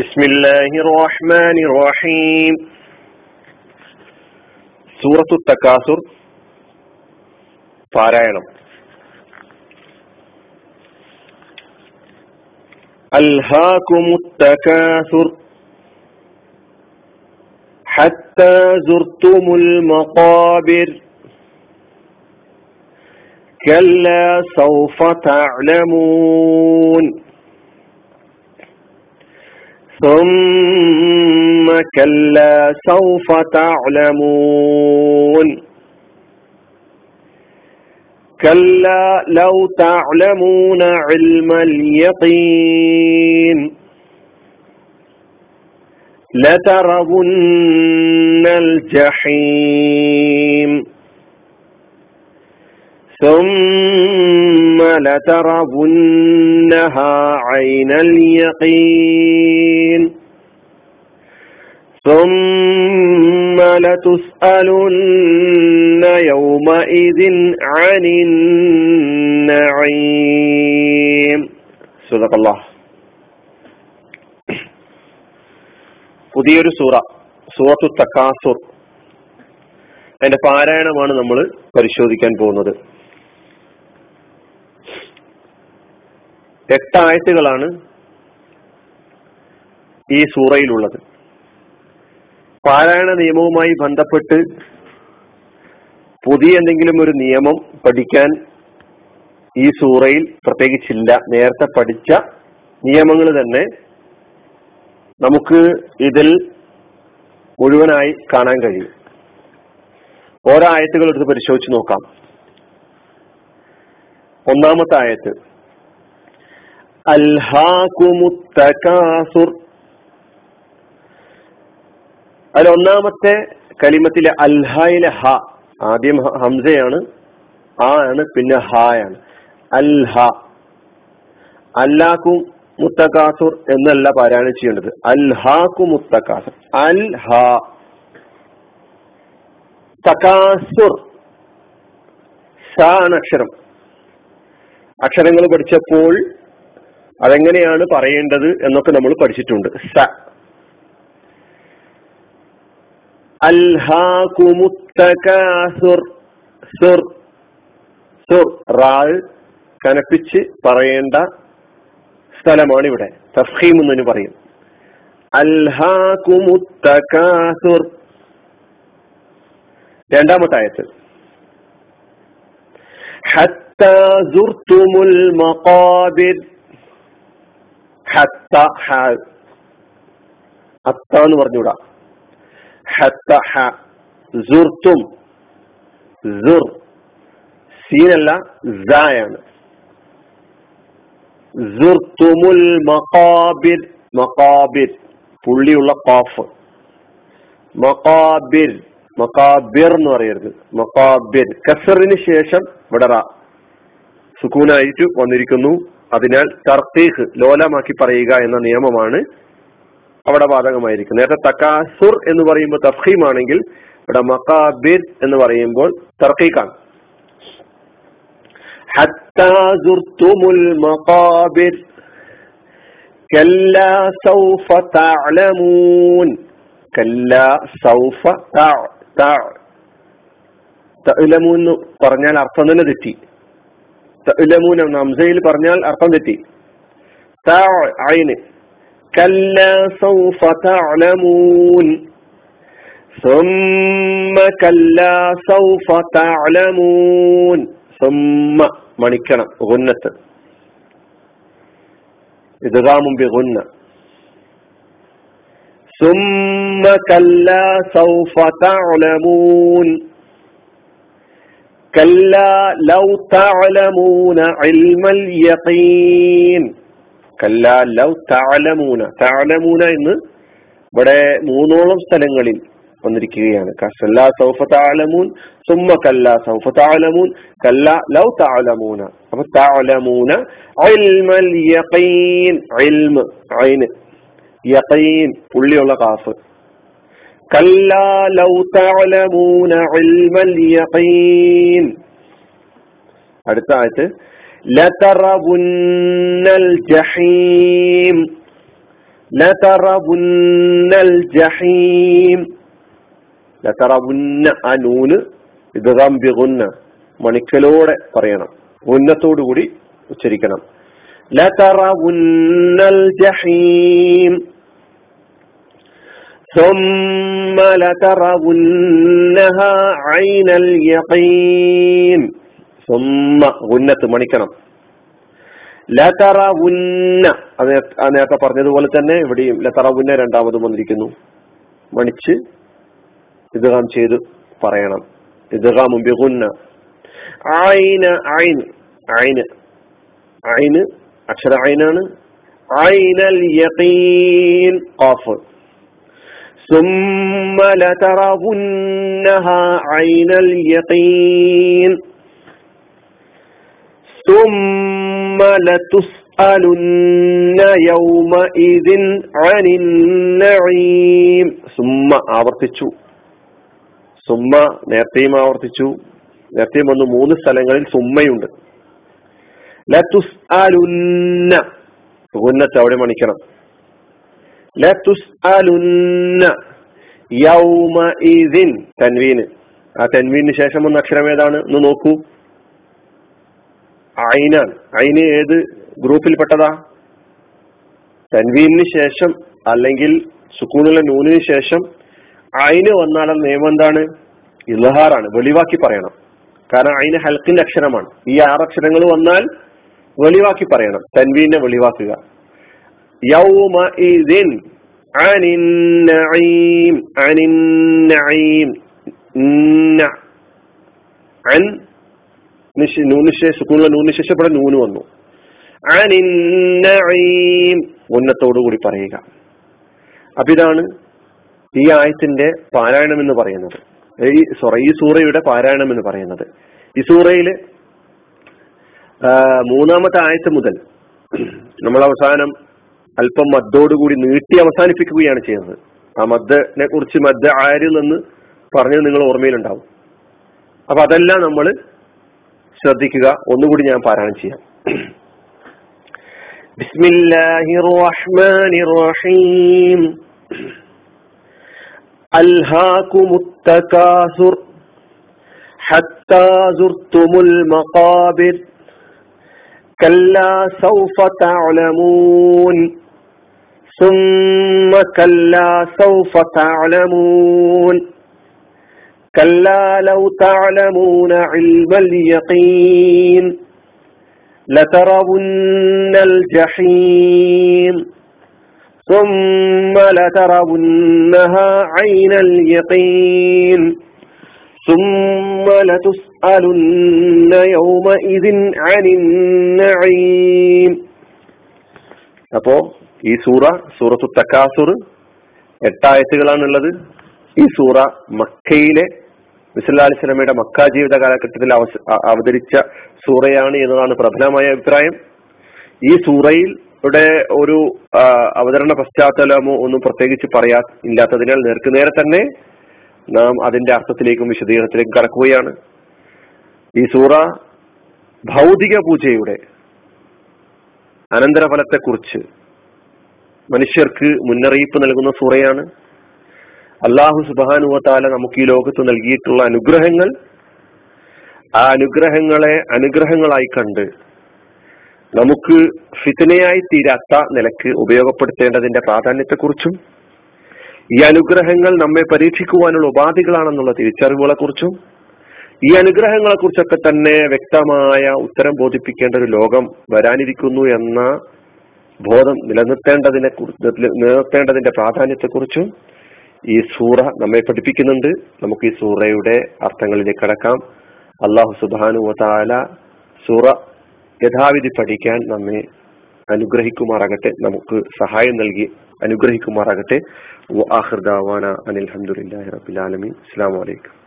بسم الله الرحمن الرحيم سورة التكاثر പാരായണം ألهاكم التكاثر حتى زرتم المقابر كلا سوف تعلمون ثم كلا سوف تعلمون. كلا لو تعلمون علم اليقين لترون الجحيم. ثم لترونها عين اليقين ثم لتسألن يومئذ عن النعيم صدق الله പുതിയൊരു സൂറ സൂറത്തു തക്കാസുർ അതിന്റെ പാരായണമാണ് നമ്മൾ പരിശോധിക്കാൻ പോകുന്നത് എട്ടായത്തുകളാണ് ഈ സൂറയിലുള്ളത്. പാരായണ നിയമവുമായി ബന്ധപ്പെട്ട് പുതിയ എന്തെങ്കിലും ഒരു നിയമം പഠിക്കാൻ ഈ സൂറയിൽ പ്രത്യേകിച്ചില്ല. നേരത്തെ പഠിച്ച നിയമങ്ങൾ തന്നെ നമുക്ക് ഇതിൽ മുഴുവനായി കാണാൻ കഴിയും. ഓരോ ആയത്തുകൾ എടുത്ത് പരിശോധിച്ച് നോക്കാം. ഒന്നാമത്തെ ആയത്ത്. അൽഹാകുമുത്തകാസുർ അതിൽ ഒന്നാമത്തെ കലിമത്തിലെ അൽഹയിലെ ഹ ആദ്യം ഹംസയാണ്. ആ ആണ് പിന്നെ ഹായാണ് അൽഹ. അല്ലാക്കും മുത്തക്കാസുർ എന്നല്ല പാരായണം ചെയ്യേണ്ടത്. അൽഹാക്കു മുത്തക്കാസുർ അൽഹ. തക്കാസുർ ഷ അക്ഷരം. അക്ഷരങ്ങൾ പഠിച്ചപ്പോൾ അതെങ്ങനെയാണ് പറയേണ്ടത് എന്നൊക്കെ നമ്മൾ പഠിച്ചിട്ടുണ്ട്. സ. കനപ്പിച്ച് പറയേണ്ട സ്ഥലമാണ് ഇവിടെ തഫീം എന്നതിന് പറയും. അൽഹാകുമുത്തകാസുർ. രണ്ടാമത്തെ ആയത്ത് ഹത്ത മഖാബിർ ഹത്ത ഹ. അത്ത എന്ന് പറഞ്ഞുകൂടാ. ഹത്ത ഹ. സുർത്തും. സുർ. സീനല്ല സായാണ്. സുർത്തുമുൽ മഖാബിർ. മഖാബിർ. പുള്ളിയുള്ള കാഫ് മഖാബിർ. മക്കാബിർ എന്ന് പറയരുത്. മക്കാബിർ കസറിന് ശേഷം ഇവിടെ സുക്കൂനായിട്ട് വന്നിരിക്കുന്നു. അതിനാൽ തർത്തീഖ് ലോലമാക്കി പറയുക എന്ന നിയമമാണ് അവിടെ ബാധകമായിരിക്കുന്നത്. നേരത്തെ തക്കാസുർ എന്ന് പറയുമ്പോൾ തഫീമാണെങ്കിൽ ഇവിടെ മക്കാബിർ എന്ന് പറയുമ്പോൾ തർക്കീഖാണ്. പറഞ്ഞാൽ അർത്ഥം തന്നെ തെറ്റി. തഅലമൂൻ നംസയിൽ പറഞ്ഞാൽ അർത്ഥം തെറ്റി ഐന് കല്ല സൗഫ തഅലമൂൻ ثم كلا سوف تعلمون ثم മണിക്കണം ഗുന്നത്ത് ഇദ്ഗാമും ബിഗുന്ന ثم كلا سوف تعلمون കല്ല ലൗ തഅലമൂന ഇൽമൽ യഖീൻ കല്ല ലൗ തഅലമൂന തഅലമൂന എന്ന് ഇവിടെ മൂന്നോളം സ്ഥലങ്ങളിൽ വന്നിരിക്കുകയാണ്. കല്ല സൗഫ തഅലമൂൻ സുമ്മ കല്ല സൗഫ തഅലമൂൻ കല്ല ലൗ തഅലമൂന. അപ്പൊ തഅലമൂന ഇൽമൽ യഖീൻ. ഇൽമ് ഐന്. യഖീൻ പുള്ളിയുള്ള കാഫ്. അടുത്ത ആയത്ത് ലതറവുന്നൽ ജഹീം ലതറവുന്നൽ ജഹീം ലതറവുന്ന ആ നൂന് ബിഗുന്ന മണിക്കലോടെ പറയണം. ഉന്നത്തോടുകൂടി ഉച്ചരിക്കണം. ലതറവുന്നൽ ജഹീം ثم لترونها عين اليقين ثم ഗുന്നത്ത് മണിക്കണം ലതറവുന്ന അത് നേരത്തെ പറഞ്ഞതുപോലെ തന്നെ ഇവിടെയും ലതറവുന്ന രണ്ടാമതും വന്നിരിക്കുന്നു മണിച്ച് ഇദ്ഗാം ചെയ്ത് പറയണം ഇദ്ഗാമും ബിഗുന്ന ഐന ഐൻ ഐന് ഐന് അക്ഷര ഐനാണ് ഐനൽ യഖീൻ ഖാഫ് ثم لترونها عين اليقين ثم لتسألن يومئذ عن النعيم ثم ആവർത്തിച്ചു സുമ്മ നേരത്തെയും ആവർത്തിച്ചു നേരത്തെയും വന്നു മൂന്ന് സ്ഥലങ്ങളിൽ സുമ്മയുണ്ട് ലതുസ് അലുന്ന ഉന്നത്ത് അവിടെ മണിക്കണം ലതുസ് അലുന്ന യൗമ ഇദിൻ തൻവീന്. ആ തൻവീന് ശേഷം വന്ന അക്ഷരം ഏതാണ്? ഒന്ന് നോക്കൂ. ഐനാണ് ഐന് ഏത് ഗ്രൂപ്പിൽപ്പെട്ടതാ? തൻവീനിന് ശേഷം അല്ലെങ്കിൽ സുക്കൂണുള്ള നൂനിന് ശേഷം അയിന് വന്നാൽ നിയമം എന്താണ്? ഇലഹാറാണ് വെളിവാക്കി പറയണം. കാരണം അയിന് ഹൽക്കിന്റെ അക്ഷരമാണ്. ഈ ആറക്ഷരങ്ങൾ വന്നാൽ വെളിവാക്കി പറയണം. തൻവീനെ വെളിവാക്കുക. ഇദിൻ അനിന്നഈം ന അൻ നൂന് വന്നു. ഉന്നത്തോടു കൂടി പറയുക. അപ്പൊ ഇതാണ് ഈ ആയത്തിന്റെ പാരായണം എന്ന് പറയുന്നത്. ഈ സോറി ഈ സൂറയുടെ പാരായണം എന്ന് പറയുന്നത്. ഈ സൂറയിൽ മൂന്നാമത്തെ ആയത്ത് മുതൽ നമ്മൾ അവസാനം അല്പം മദ്ദോടുകൂടി നീട്ടി അവസാനിപ്പിക്കുകയാണ് ചെയ്യുന്നത് ആ മദ്ദിനെ കുറിച്ച് മദ്ദ ആരിൽ നിന്ന് പറഞ്ഞത് നിങ്ങൾ ഓർമ്മയിലുണ്ടാവും അപ്പൊ അതെല്ലാം നമ്മൾ ശ്രദ്ധിക്കുക ഒന്നുകൂടി ഞാൻ പാരായണം ചെയ്യാം ബിസ്മില്ലാഹിർ റഹ്മാനിർ റഹീം ألهاكم التكاثر حتى زرتم المقابر كلا سوف تعلمون ثم كلا سوف تعلمون. كلا لو تعلمون علم اليقين لترون الجحيم. ثم لترونها عين اليقين. ثم لتسألن يومئذ عن النعيم. അപ്പോ ഈ സൂറ സൂറത്തു തക്കാസുർ എട്ടായത്തുകളാണുള്ളത് ഈ സൂറ മക്കയിലെ മിസല്ലാ സ്വലമയുടെ മക്ക ജീവിത കാലഘട്ടത്തിൽ അവതരിച്ച സൂറയാണ് എന്നതാണ് പ്രബലമായ അഭിപ്രായം. ഈ സൂറയിൽ ഇവിടെ ഒരു അവതരണ പശ്ചാത്തലമോ ഒന്നും പ്രത്യേകിച്ച് പറയാ ഇല്ലാത്തതിനാൽ നേർക്ക് നേരെ തന്നെ നാം അതിന്റെ അർത്ഥത്തിലേക്കും വിശദീകരണത്തിലേക്കും കടക്കുകയാണ്. ഈ സൂറ ഭൗതിക പൂജയുടെ അനന്തരഫലത്തെക്കുറിച്ച് മനുഷ്യർക്ക് മുന്നറിയിപ്പ് നൽകുന്ന സൂറയാണ്. അള്ളാഹു സുബാനുവത്താല നമുക്ക് ഈ ലോകത്ത് നൽകിയിട്ടുള്ള അനുഗ്രഹങ്ങൾ. ആ അനുഗ്രഹങ്ങളെ അനുഗ്രഹങ്ങളായി കണ്ട് നമുക്ക് ഫിത്തനയായി തീരാത്ത നിലയ്ക്ക് ഉപയോഗപ്പെടുത്തേണ്ടതിന്റെ പ്രാധാന്യത്തെക്കുറിച്ചും ഈ അനുഗ്രഹങ്ങൾ നമ്മെ പരീക്ഷിക്കുവാനുള്ള ഉപാധികളാണെന്നുള്ള തിരിച്ചറിവുകളെ കുറിച്ചും ഈ അനുഗ്രഹങ്ങളെ കുറിച്ചൊക്കെ തന്നെ വ്യക്തമായ ഉത്തരം ബോധിപ്പിക്കേണ്ട ഒരു ലോകം വരാനിരിക്കുന്നു എന്ന ബോധം നിലനിർത്തേണ്ടതിനെ നിലനിർത്തേണ്ടതിന്റെ പ്രാധാന്യത്തെക്കുറിച്ചും ഈ സൂറ നമ്മെ പഠിപ്പിക്കുന്നുണ്ട്. നമുക്ക് ഈ സൂറയുടെ അർത്ഥങ്ങളിലേക്ക് കടക്കാം. അള്ളാഹു സുബാനു താല സൂറ യഥാവിധി പഠിക്കാൻ നമ്മെ അനുഗ്രഹിക്കുമാറാകട്ടെ. നമുക്ക് സഹായം നൽകി അനുഗ്രഹിക്കുമാറാകട്ടെ. ആഹിർദാവാന അനിൽ അഹമ്മദില്ലാഹി റബിലാലമീൻ അസ്സാം വലൈക്കും